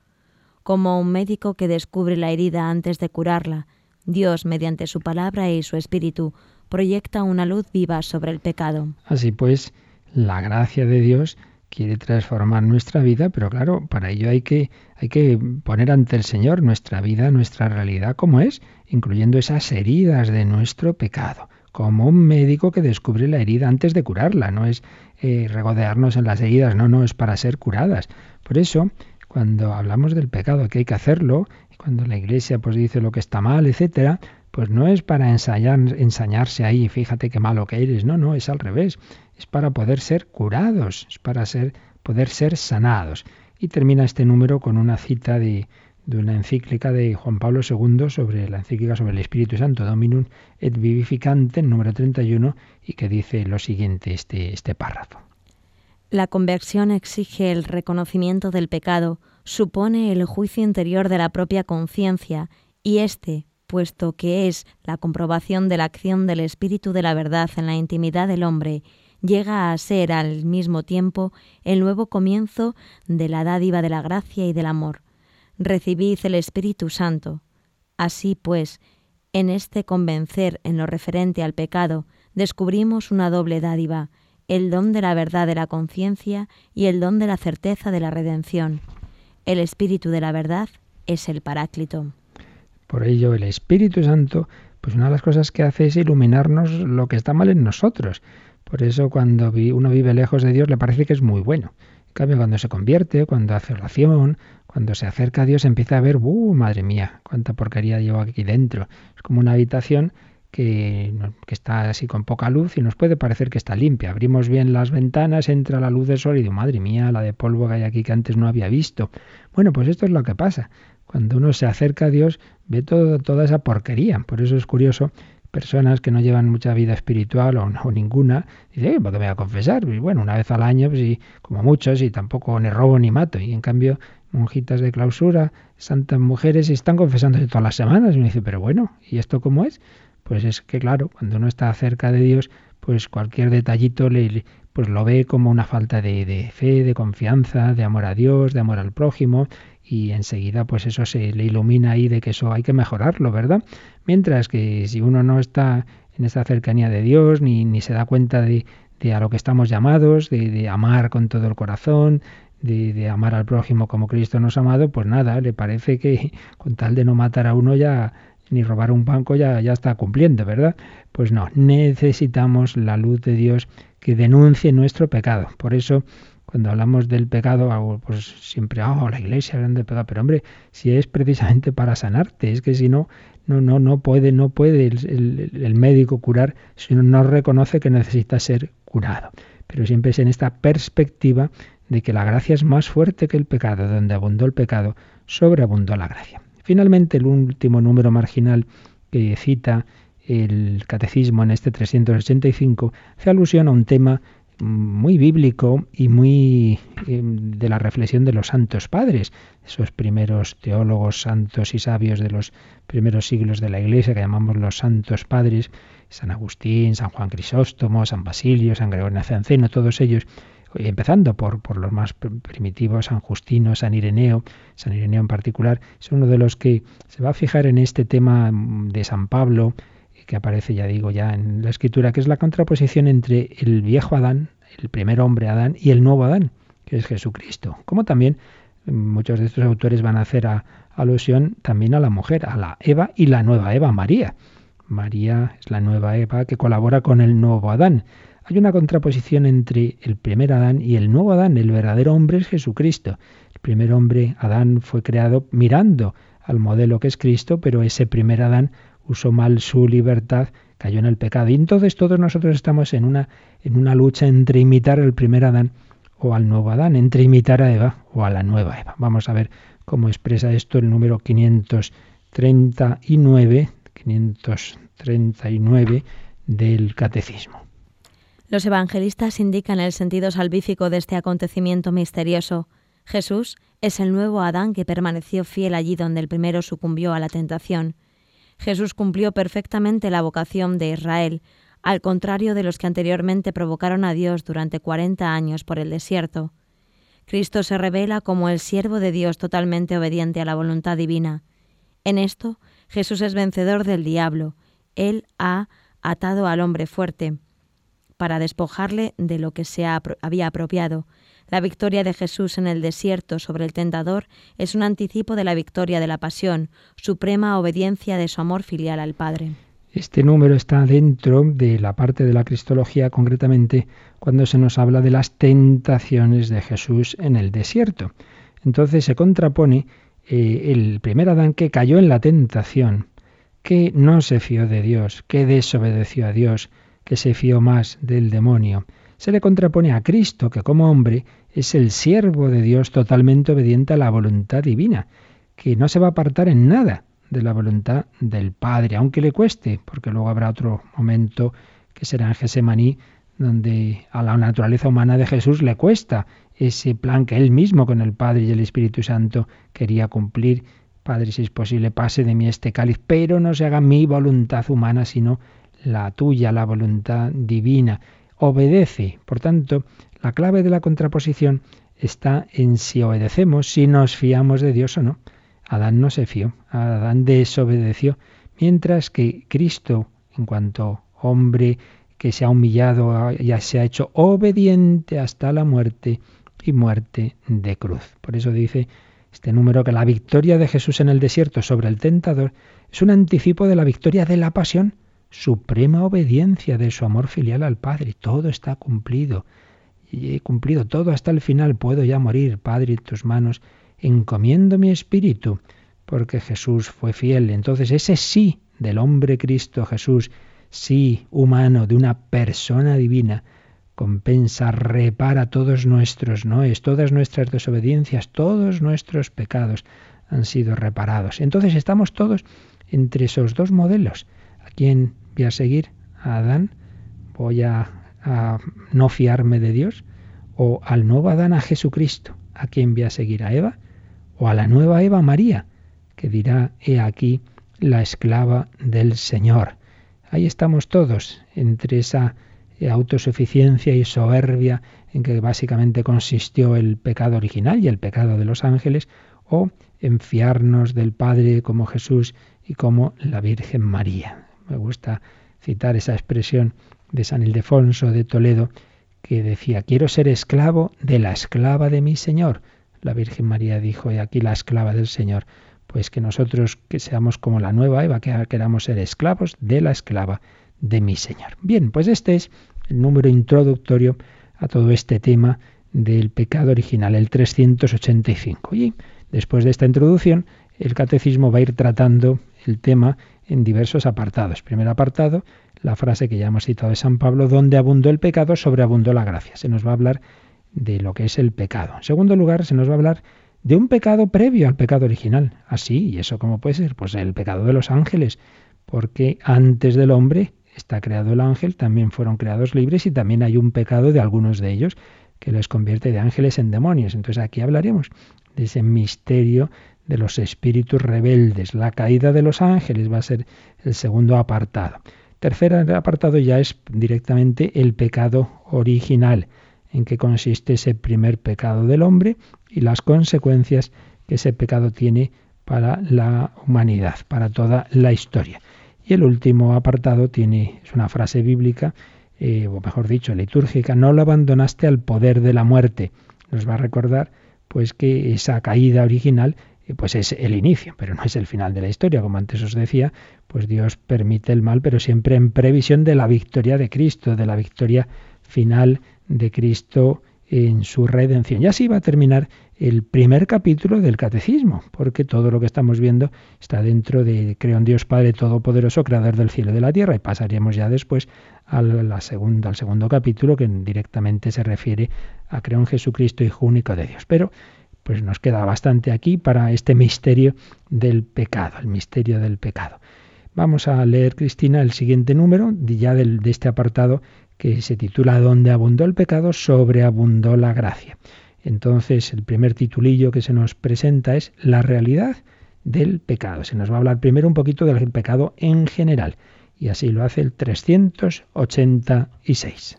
Como un médico que descubre la herida antes de curarla, Dios, mediante su palabra y su espíritu, proyecta una luz viva sobre el pecado. Así pues, la gracia de Dios quiere transformar nuestra vida, pero claro, para ello hay que, hay que poner ante el Señor nuestra vida, nuestra realidad como es, incluyendo esas heridas de nuestro pecado, como un médico que descubre la herida antes de curarla, no es eh, regodearnos en las heridas, no, no, es para ser curadas. Por eso, cuando hablamos del pecado, que hay que hacerlo, cuando la Iglesia pues dice lo que está mal, etcétera, pues no es para ensayar, ensañarse ahí, fíjate qué malo que eres, no, no, es al revés, es para poder ser curados, es para ser, poder ser sanados. Y termina este número con una cita de, de una encíclica de Juan Pablo II sobre la encíclica sobre el Espíritu Santo, Dominum et Vivificante, número 31, y que dice lo siguiente, este, este párrafo. La conversión exige el reconocimiento del pecado, supone el juicio interior de la propia conciencia, y éste, puesto que es la comprobación de la acción del Espíritu de la verdad en la intimidad del hombre, llega a ser al mismo tiempo el nuevo comienzo de la dádiva de la gracia y del amor. Recibid el Espíritu Santo. Así pues, en este convencer en lo referente al pecado, descubrimos una doble dádiva, el don de la verdad de la conciencia y el don de la certeza de la redención. El Espíritu de la verdad es el Paráclito. Por ello, el Espíritu Santo, pues una de las cosas que hace es iluminarnos lo que está mal en nosotros. Por eso cuando uno vive lejos de Dios le parece que es muy bueno. En cambio, cuando se convierte, cuando hace oración, cuando se acerca a Dios, empieza a ver, ¡uh, madre mía! ¡Cuánta porquería llevo aquí dentro! Es como una habitación que, está así con poca luz y nos puede parecer que está limpia. Abrimos bien las ventanas, entra la luz del sol y digo, madre mía, la de polvo que hay aquí que antes no había visto. Bueno, pues esto es lo que pasa. Cuando uno se acerca a Dios, ve todo, toda esa porquería. Por eso es curioso, personas que no llevan mucha vida espiritual o, no, ninguna, dicen, ¿por qué me voy a confesar? Y bueno, una vez al año, pues, y, como muchos, y tampoco ni robo ni mato. Y en cambio, monjitas de clausura, santas mujeres, están confesándose todas las semanas. Y me dice, pero bueno, ¿y esto cómo es? Pues es que claro, cuando uno está cerca de Dios, pues cualquier detallito le, pues lo ve como una falta de, de, fe, de confianza, de amor a Dios, de amor al prójimo, y enseguida pues eso se le ilumina ahí de que eso hay que mejorarlo, ¿verdad? Mientras que si uno no está en esa cercanía de Dios, ni, ni se da cuenta de, de, a lo que estamos llamados, de, de amar con todo el corazón, de, de, amar al prójimo como Cristo nos ha amado, pues nada, le parece que con tal de no matar a uno ya ni robar un banco ya, ya está cumpliendo, ¿verdad? Pues no, necesitamos la luz de Dios que denuncie nuestro pecado. Por eso cuando hablamos del pecado, pues siempre, oh, la iglesia hablando de pecado, pero hombre, si es precisamente para sanarte, es que si no, no, no, no puede, no puede el, el, médico curar si no reconoce que necesita ser curado. Pero siempre es en esta perspectiva de que la gracia es más fuerte que el pecado, donde abundó el pecado, sobreabundó la gracia. Finalmente, el último número marginal que cita el catecismo en este 385 hace alusión a un tema muy bíblico y muy de la reflexión de los santos padres, esos primeros teólogos santos y sabios de los primeros siglos de la Iglesia que llamamos los santos padres, San Agustín, San Juan Crisóstomo, San Basilio, San Gregorio Nacianceno, todos ellos, empezando por, por los más primitivos, San Justino, San Ireneo, San Ireneo en particular, es uno de los que se va a fijar en este tema de San Pablo, que aparece, ya digo, ya en la escritura, que es la contraposición entre el viejo Adán, el primer hombre Adán, y el nuevo Adán, que es Jesucristo. Como también muchos de estos autores van a hacer alusión también a la mujer, a la Eva y la nueva Eva, María. María es la nueva Eva que colabora con el nuevo Adán. Hay una contraposición entre el primer Adán y el nuevo Adán. El verdadero hombre es Jesucristo. El primer hombre, Adán, fue creado mirando al modelo que es Cristo, pero ese primer Adán usó mal su libertad, cayó en el pecado. Y entonces todos nosotros estamos en una, en una lucha entre imitar al primer Adán o al nuevo Adán, entre imitar a Eva o a la nueva Eva. Vamos a ver cómo expresa esto el número 539, 539 del Catecismo. Los evangelistas indican el sentido salvífico de este acontecimiento misterioso. Jesús es el nuevo Adán que permaneció fiel allí donde el primero sucumbió a la tentación. Jesús cumplió perfectamente la vocación de Israel, al contrario de los que anteriormente provocaron a Dios durante cuarenta años por el desierto. Cristo se revela como el siervo de Dios totalmente obediente a la voluntad divina. En esto, Jesús es vencedor del diablo. Él ha atado al hombre fuerte para despojarle de lo que se había apropiado, la victoria de Jesús en el desierto sobre el tentador es un anticipo de la victoria de la pasión, suprema obediencia de su amor filial al Padre. Este número está dentro de la parte de la Cristología, concretamente cuando se nos habla de las tentaciones de Jesús en el desierto. Entonces se contrapone eh, el primer Adán que cayó en la tentación, que no se fió de Dios, que desobedeció a Dios, que se fió más del demonio. Se le contrapone a Cristo, que como hombre es el siervo de Dios totalmente obediente a la voluntad divina, que no se va a apartar en nada de la voluntad del Padre, aunque le cueste, porque luego habrá otro momento que será en Gesemaní, donde a la naturaleza humana de Jesús le cuesta ese plan que él mismo con el Padre y el Espíritu Santo quería cumplir. Padre, si es posible, pase de mí este cáliz, pero no se haga mi voluntad humana, sino la tuya, la voluntad divina. Obedece. Por tanto, la clave de la contraposición está en si obedecemos, si nos fiamos de Dios o no. Adán no se fió, Adán desobedeció, mientras que Cristo, en cuanto hombre que se ha humillado, ya se ha hecho obediente hasta la muerte y muerte de cruz. Por eso dice este número que la victoria de Jesús en el desierto sobre el tentador es un anticipo de la victoria de la pasión, suprema obediencia de su amor filial al Padre. Todo está cumplido. Y he cumplido todo hasta el final. Puedo ya morir, Padre, en tus manos encomiendo mi espíritu, porque Jesús fue fiel. Entonces ese sí del hombre Cristo Jesús, sí humano, de una persona divina, compensa, repara todos nuestros noes, todas nuestras desobediencias, todos nuestros pecados han sido reparados. Entonces estamos todos entre esos dos modelos. ¿A quién voy a seguir? ¿A Adán? ¿Voy a, no fiarme de Dios? ¿O al nuevo Adán, a Jesucristo? ¿A quién voy a seguir? ¿A Eva? o a la nueva Eva María, que dirá, he aquí la esclava del Señor. Ahí estamos todos, entre esa autosuficiencia y soberbia en que básicamente consistió el pecado original y el pecado de los ángeles, o en fiarnos del Padre como Jesús y como la Virgen María. Me gusta citar esa expresión de San Ildefonso de Toledo que decía, quiero ser esclavo de la esclava de mi Señor la Virgen María dijo, y aquí la esclava del Señor, pues que nosotros que seamos como la nueva Eva, que queramos ser esclavos de la esclava de mi Señor. Bien, pues este es el número introductorio a todo este tema del pecado original, el 385. Y después de esta introducción, el catecismo va a ir tratando el tema en diversos apartados. Primer apartado, la frase que ya hemos citado de San Pablo, donde abundó el pecado, sobreabundó la gracia. Se nos va a hablar de lo que es el pecado. En segundo lugar, se nos va a hablar de un pecado previo al pecado original. Así, ¿y eso cómo puede ser? Pues el pecado de los ángeles, porque antes del hombre está creado el ángel, también fueron creados libres y también hay un pecado de algunos de ellos que les convierte de ángeles en demonios. Entonces aquí hablaremos de ese misterio de los espíritus rebeldes. La caída de los ángeles va a ser el segundo apartado. Tercer apartado ya es directamente el pecado original en qué consiste ese primer pecado del hombre y las consecuencias que ese pecado tiene para la humanidad, para toda la historia. Y el último apartado tiene, es una frase bíblica, eh, o mejor dicho, litúrgica, no lo abandonaste al poder de la muerte. Nos va a recordar pues que esa caída original pues es el inicio, pero no es el final de la historia. Como antes os decía, pues Dios permite el mal, pero siempre en previsión de la victoria de Cristo, de la victoria final de Cristo en su redención. Y así va a terminar el primer capítulo del Catecismo, porque todo lo que estamos viendo está dentro de Creo en Dios Padre Todopoderoso, Creador del cielo y de la tierra, y pasaríamos ya después a la segunda, al segundo capítulo que directamente se refiere a Creo en Jesucristo, Hijo único de Dios. Pero pues nos queda bastante aquí para este misterio del pecado, el misterio del pecado. Vamos a leer, Cristina, el siguiente número, ya de este apartado que se titula Donde abundó el pecado, sobreabundó la gracia. Entonces, el primer titulillo que se nos presenta es La realidad del pecado. Se nos va a hablar primero un poquito del pecado en general, y así lo hace el 386.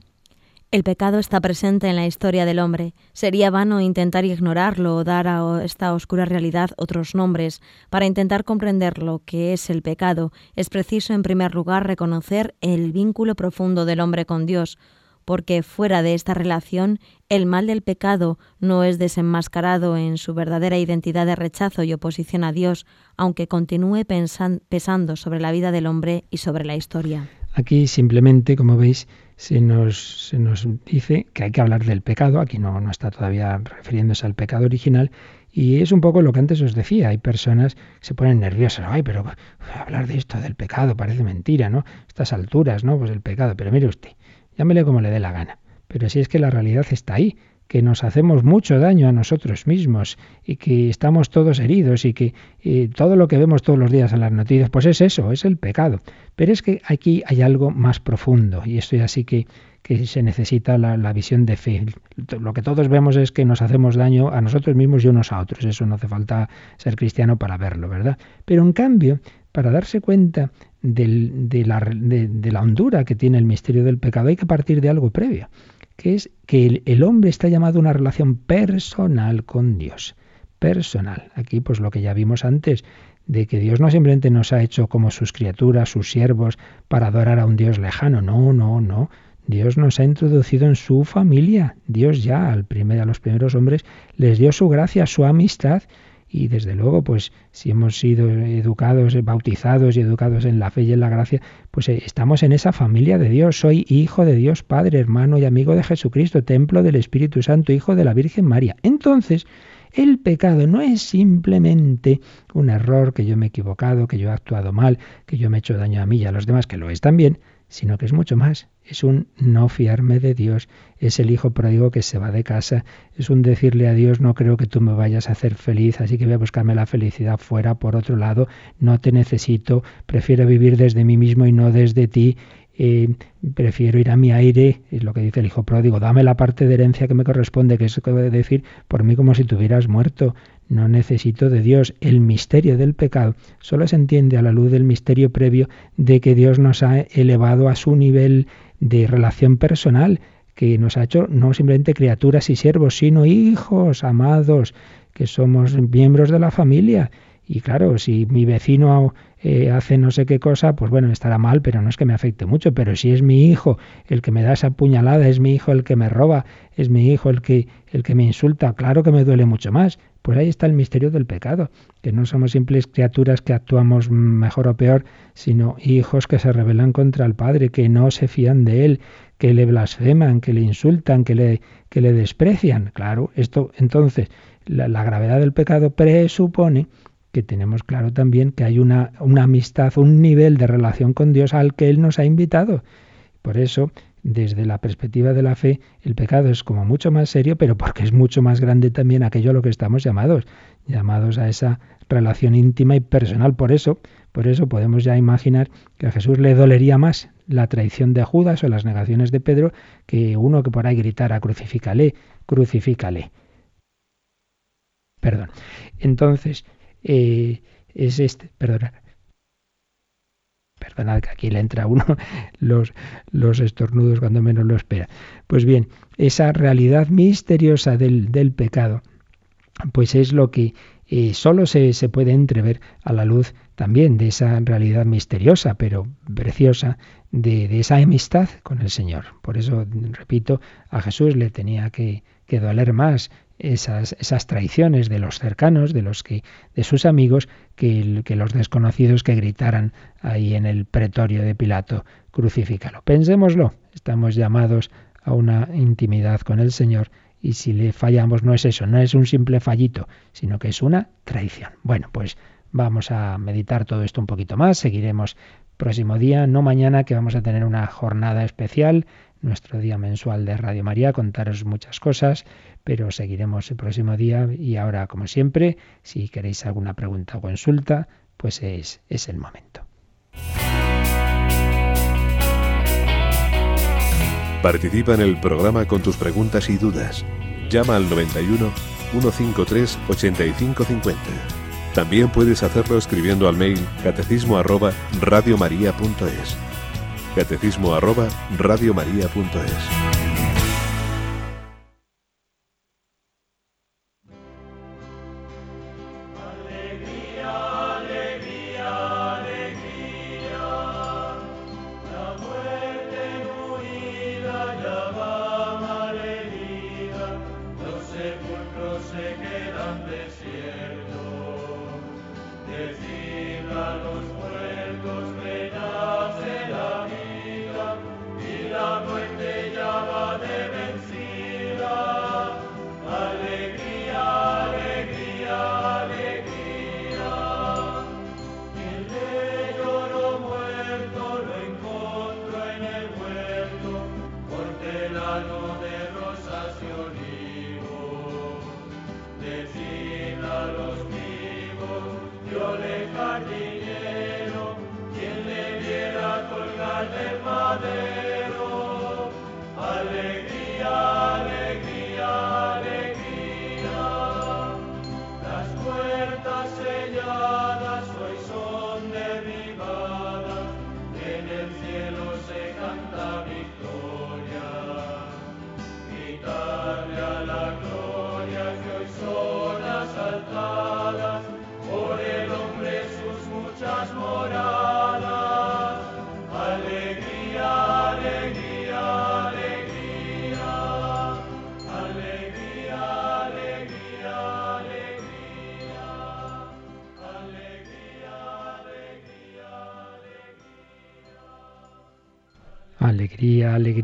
El pecado está presente en la historia del hombre. Sería vano intentar ignorarlo o dar a esta oscura realidad otros nombres. Para intentar comprender lo que es el pecado, es preciso en primer lugar reconocer el vínculo profundo del hombre con Dios, porque fuera de esta relación, el mal del pecado no es desenmascarado en su verdadera identidad de rechazo y oposición a Dios, aunque continúe pesando sobre la vida del hombre y sobre la historia. Aquí simplemente, como veis, se nos, se nos dice que hay que hablar del pecado, aquí no, no está todavía refiriéndose al pecado original, Y es un poco lo que antes os decía, hay personas que se ponen nerviosas, ay, pero hablar de esto, del pecado, parece mentira, ¿no? Estas alturas, ¿no? Pues el pecado, pero mire usted, llámele como le dé la gana. Pero si es que la realidad está ahí, que nos hacemos mucho daño a nosotros mismos y que estamos todos heridos y que todo lo que vemos todos los días en las noticias, pues es eso, es el pecado. Pero es que aquí hay algo más profundo y esto ya sí que, que se necesita la, visión de fe. Lo que todos vemos es que nos hacemos daño a nosotros mismos y unos a otros. Eso no hace falta ser cristiano para verlo, ¿verdad? Pero en cambio, para darse cuenta de, la, de la hondura que tiene el misterio del pecado, hay que partir de algo previo que es que el, hombre está llamado a una relación personal con Dios. Personal. Aquí, pues lo que ya vimos antes, de que Dios no simplemente nos ha hecho como sus criaturas, sus siervos, para adorar a un Dios lejano. No, no, no. Dios nos ha introducido en su familia. Dios ya al primer, a los primeros hombres les dio su gracia, su amistad y desde luego, pues si hemos sido educados, bautizados y educados en la fe y en la gracia, pues eh, estamos en esa familia de Dios. Soy hijo de Dios Padre, hermano y amigo de Jesucristo, templo del Espíritu Santo, hijo de la Virgen María. Entonces, el pecado no es simplemente un error, que yo me he equivocado, que yo he actuado mal, que yo me he hecho daño a mí y a los demás, que lo es también, sino que es mucho más. Es un no fiarme de Dios, es el hijo pródigo que se va de casa, es un decirle a Dios no creo que tú me vayas a hacer feliz, así que voy a buscarme la felicidad fuera, por otro lado, no te necesito, prefiero vivir desde mí mismo y no desde ti, eh, prefiero ir a mi aire, es lo que dice el hijo pródigo, dame la parte de herencia que me corresponde, que es decir por mí como si tuvieras muerto, no necesito de Dios. El misterio del pecado solo se entiende a la luz del misterio previo de que Dios nos ha elevado a su nivel de relación personal, que nos ha hecho no simplemente criaturas y siervos, sino hijos amados, que somos miembros de la familia. Y claro, si mi vecino eh, hace no sé qué cosa, pues bueno, estará mal, pero no es que me afecte mucho. Pero si es mi hijo el que me da esa puñalada, es mi hijo el que me roba, es mi hijo el que, el que me insulta, claro que me duele mucho más. Pues ahí está el misterio del pecado, que no somos simples criaturas que actuamos mejor o peor, sino hijos que se rebelan contra el Padre, que no se fían de Él, que le blasfeman, que le insultan, que le, desprecian. Claro, esto entonces, la, gravedad del pecado presupone que tenemos claro también que hay una amistad, un nivel de relación con Dios al que Él nos ha invitado. Por eso, desde la perspectiva de la fe, el pecado es como mucho más serio, pero porque es mucho más grande también aquello a lo que estamos llamados, llamados a esa relación íntima y personal. Por eso, por eso podemos ya imaginar que a Jesús le dolería más la traición de Judas o las negaciones de Pedro que uno que por ahí gritara crucifícale, crucifícale. Perdón. Entonces, eh, es este, perdonad, perdonad que aquí le entra uno los, los estornudos cuando menos lo espera. Pues bien, esa realidad misteriosa del, del pecado, pues es lo que eh, solo se, se, puede entrever a la luz también de esa realidad misteriosa, pero preciosa, de, de, esa amistad con el Señor. Por eso, repito, a Jesús le tenía que, que doler más esas, esas traiciones de los cercanos, de los que, de sus amigos, que, los desconocidos que gritaran ahí en el pretorio de Pilato, crucifícalo. Pensémoslo, estamos llamados a una intimidad con el Señor y si le fallamos no es eso, no es un simple fallito, sino que es una traición. Bueno, pues vamos a meditar todo esto un poquito más, seguiremos próximo día, no mañana, que vamos a tener una jornada especial, nuestro día mensual de Radio María, contaros muchas cosas, pero seguiremos el próximo día y ahora, como siempre, si queréis alguna pregunta o consulta, pues es, es el momento. Participa en el programa con tus preguntas y dudas. Llama al 91 153 8550. También puedes hacerlo escribiendo al mail catecismo arroba radiomaria.es. Catecismo arroba radiomaria.es.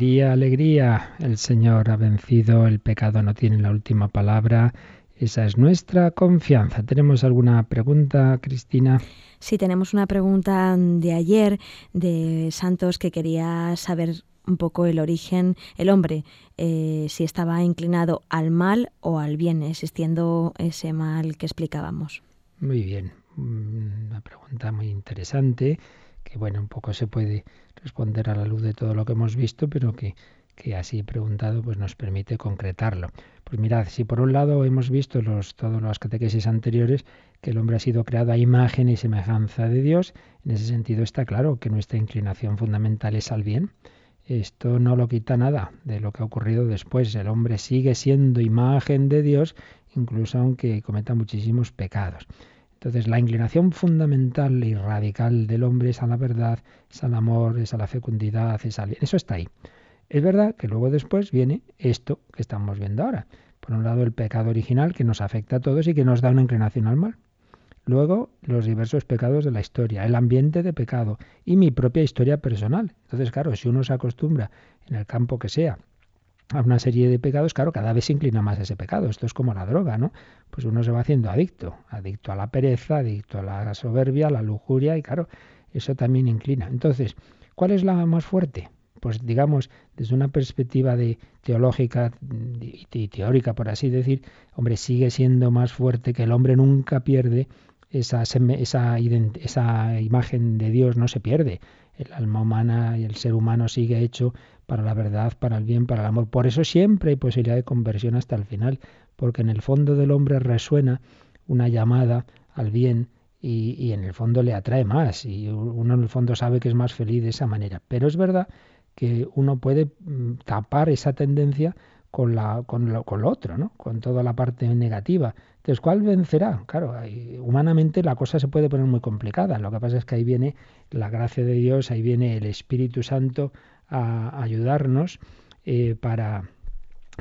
Alegría, alegría. El Señor ha vencido, el pecado no tiene la última palabra. Esa es nuestra confianza. ¿Tenemos alguna pregunta, Cristina? Sí, tenemos una pregunta de ayer de Santos que quería saber un poco el origen, el hombre, eh, si estaba inclinado al mal o al bien, existiendo ese mal que explicábamos. Muy bien, una pregunta muy interesante que bueno, un poco se puede responder a la luz de todo lo que hemos visto, pero que, que así preguntado pues nos permite concretarlo. Pues mirad, si por un lado hemos visto los, todas las catequesis anteriores que el hombre ha sido creado a imagen y semejanza de Dios, en ese sentido está claro que nuestra inclinación fundamental es al bien. Esto no lo quita nada de lo que ha ocurrido después. El hombre sigue siendo imagen de Dios, incluso aunque cometa muchísimos pecados. Entonces, la inclinación fundamental y radical del hombre es a la verdad, es al amor, es a la fecundidad, es al. Eso está ahí. Es verdad que luego después viene esto que estamos viendo ahora. Por un lado, el pecado original que nos afecta a todos y que nos da una inclinación al mal. Luego, los diversos pecados de la historia, el ambiente de pecado y mi propia historia personal. Entonces, claro, si uno se acostumbra en el campo que sea a una serie de pecados, claro, cada vez se inclina más a ese pecado. Esto es como la droga, ¿no? Pues uno se va haciendo adicto, adicto a la pereza, adicto a la soberbia, a la lujuria, y claro, eso también inclina. Entonces, ¿cuál es la más fuerte? Pues digamos, desde una perspectiva de teológica y teórica, por así decir, hombre, sigue siendo más fuerte que el hombre nunca pierde esa, esa, esa imagen de Dios, no se pierde. El alma humana y el ser humano sigue hecho para la verdad, para el bien, para el amor. Por eso siempre hay posibilidad de conversión hasta el final, porque en el fondo del hombre resuena una llamada al bien y, en el fondo le atrae más y uno en el fondo sabe que es más feliz de esa manera. Pero es verdad que uno puede mm, tapar esa tendencia con, la, con, lo, con lo otro, ¿no? con toda la parte negativa. Entonces, ¿cuál vencerá? Claro, humanamente la cosa se puede poner muy complicada. Lo que pasa es que ahí viene la gracia de Dios, ahí viene el Espíritu Santo a ayudarnos eh, para,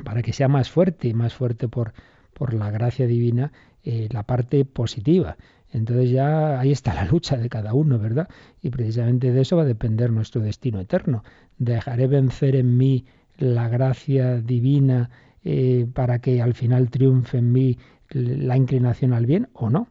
para que sea más fuerte, más fuerte por, por la gracia divina, eh, la parte positiva. Entonces ya ahí está la lucha de cada uno, ¿verdad? Y precisamente de eso va a depender nuestro destino eterno. ¿Dejaré vencer en mí la gracia divina eh, para que al final triunfe en mí la inclinación al bien o no?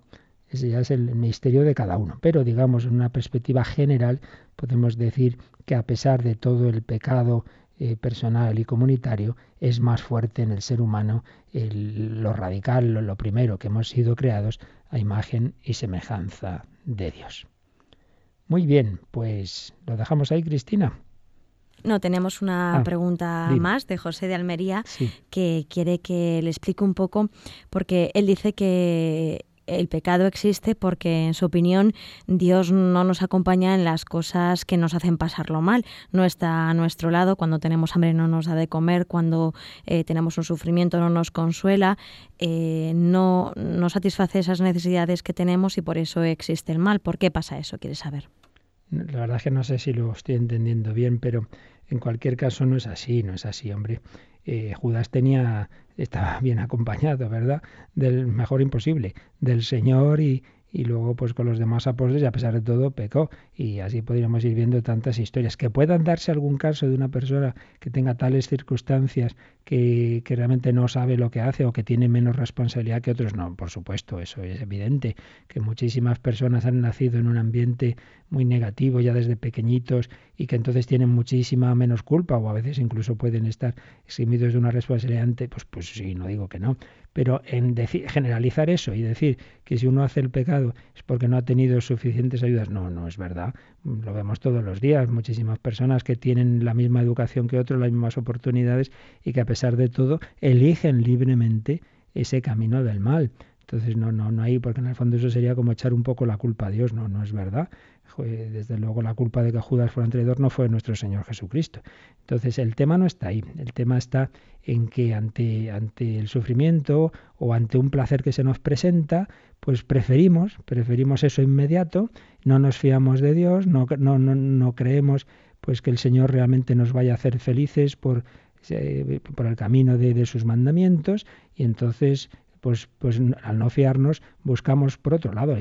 Ese ya es el misterio de cada uno. Pero digamos, en una perspectiva general, podemos decir que a pesar de todo el pecado eh, personal y comunitario, es más fuerte en el ser humano lo radical, lo primero, que hemos sido creados a imagen y semejanza de Dios. Muy bien, pues lo dejamos ahí, Cristina. No, tenemos una ah, pregunta más de José de Almería que quiere que le explique un poco, porque él dice que el pecado existe porque, en su opinión, Dios no nos acompaña en las cosas que nos hacen pasarlo mal. No está a nuestro lado. Cuando tenemos hambre no nos da de comer. Cuando eh, tenemos un sufrimiento no nos consuela. Eh, no, no satisface esas necesidades que tenemos y por eso existe el mal. ¿Por qué pasa eso? ¿Quieres saber? La verdad es que no sé si lo estoy entendiendo bien, pero en cualquier caso no es así, no es así, hombre. Eh, Judas tenía, estaba bien acompañado, ¿verdad? Del mejor imposible, del Señor y, y luego pues con los demás apóstoles y a pesar de todo pecó. Y así podríamos ir viendo tantas historias. Que puedan darse algún caso de una persona que tenga tales circunstancias que, que, realmente no sabe lo que hace o que tiene menos responsabilidad que otros no por supuesto eso es evidente. Que muchísimas personas han nacido en un ambiente muy negativo ya desde pequeñitos y que entonces tienen muchísima menos culpa o a veces incluso pueden estar eximidos de una responsabilidad pues pues sí no digo que no Pero en generalizar eso y decir que si uno hace el pecado es porque no ha tenido suficientes ayudas, no, no es verdad. Lo vemos todos los días, muchísimas personas que tienen la misma educación que otros, las mismas oportunidades y que a pesar de todo eligen libremente ese camino del mal. Entonces no, no, no hay, porque en el fondo eso sería como echar un poco la culpa a Dios, no, no es verdad. Desde luego la culpa de que Judas fuera un traidor no fue nuestro Señor Jesucristo. Entonces el tema no está ahí, el tema está en que ante, ante el sufrimiento o ante un placer que se nos presenta, pues preferimos, preferimos eso inmediato, no nos fiamos de Dios, no, no, no, creemos pues que el Señor realmente nos vaya a hacer felices por, eh, por el camino de, de sus mandamientos y entonces pues, pues al no fiarnos buscamos por otro lado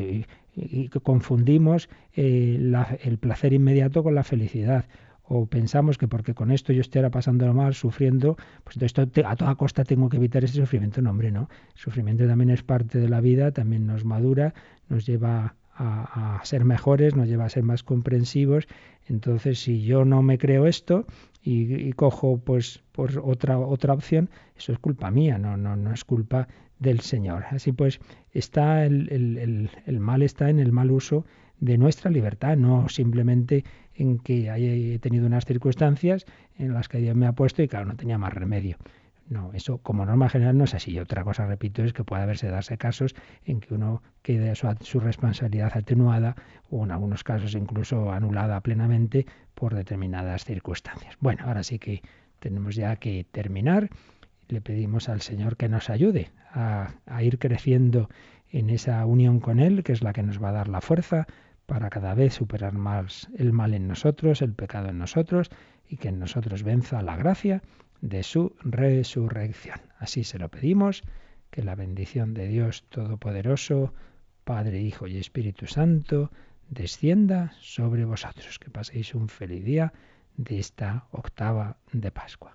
confundimos eh, el placer inmediato con la felicidad o pensamos que porque con esto yo estoy pasando mal, sufriendo, pues esto a toda costa tengo que evitar ese sufrimiento. No, hombre, no. El sufrimiento también es parte de la vida, también nos madura, nos lleva a, a, ser mejores, nos lleva a ser más comprensivos. Entonces, si yo no me creo esto y, y, cojo pues por otra otra opción, eso es culpa mía, no no no es culpa del Señor. Así pues, está el, el, mal está en el mal uso de nuestra libertad, no simplemente en que haya tenido unas circunstancias en las que Dios me ha puesto y claro, no tenía más remedio. No, eso como norma general no es así. otra cosa, repito, es que puede haberse darse casos en que uno quede su, su responsabilidad atenuada o en algunos casos incluso anulada plenamente por determinadas circunstancias. Bueno, ahora sí que tenemos ya que terminar le pedimos al Señor que nos ayude a, ir creciendo en esa unión con Él, que es la que nos va a dar la fuerza para cada vez superar más el mal en nosotros, el pecado en nosotros, y que en nosotros venza la gracia de su resurrección. Así se lo pedimos, que la bendición de Dios Todopoderoso, Padre, Hijo y Espíritu Santo, descienda sobre vosotros. Que paséis un feliz día de esta octava de Pascua.